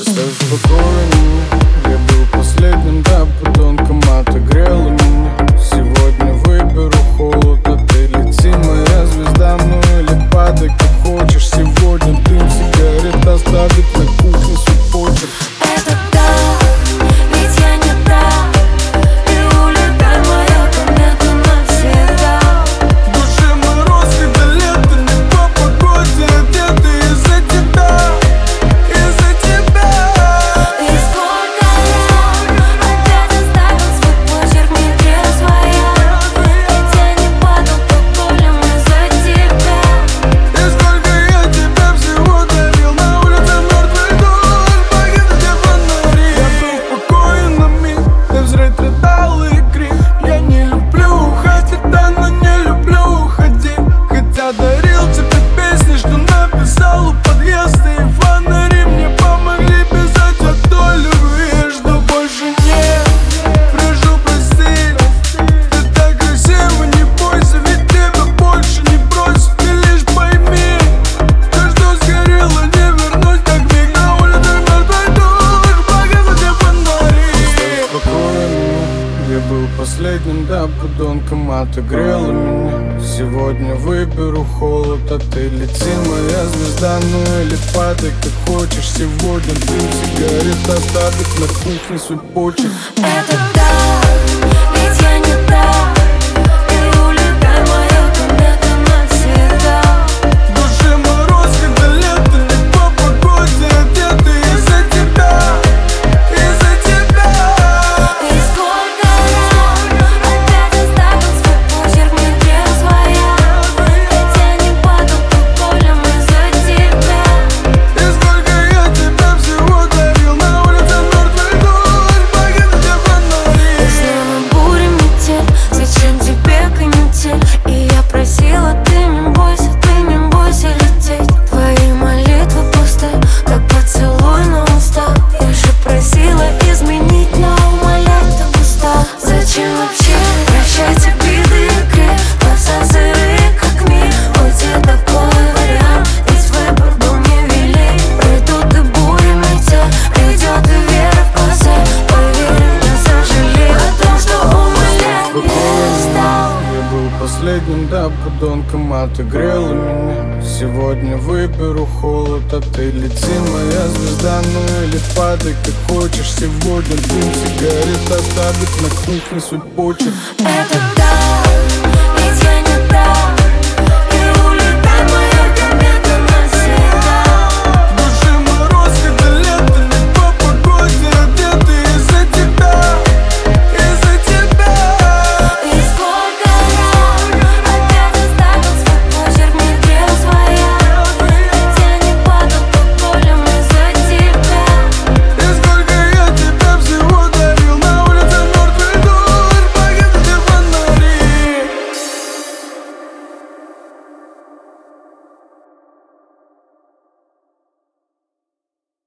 Оставь в покое меня Я был последним, да, по подонком отогрел был последним, да, подонком А ты грела меня. Сегодня выберу холод, а ты лети, моя звезда Ну или падай, как хочешь. Сегодня дым сигарет остаток На кухне свой почек Это да, ведь я не так последним, да, подонком отогрела меня. Сегодня выберу холод, а ты лети, моя звезда Ну или падай, как хочешь, сегодня дым сигарет а Оставит на кухне свой почерк Это да.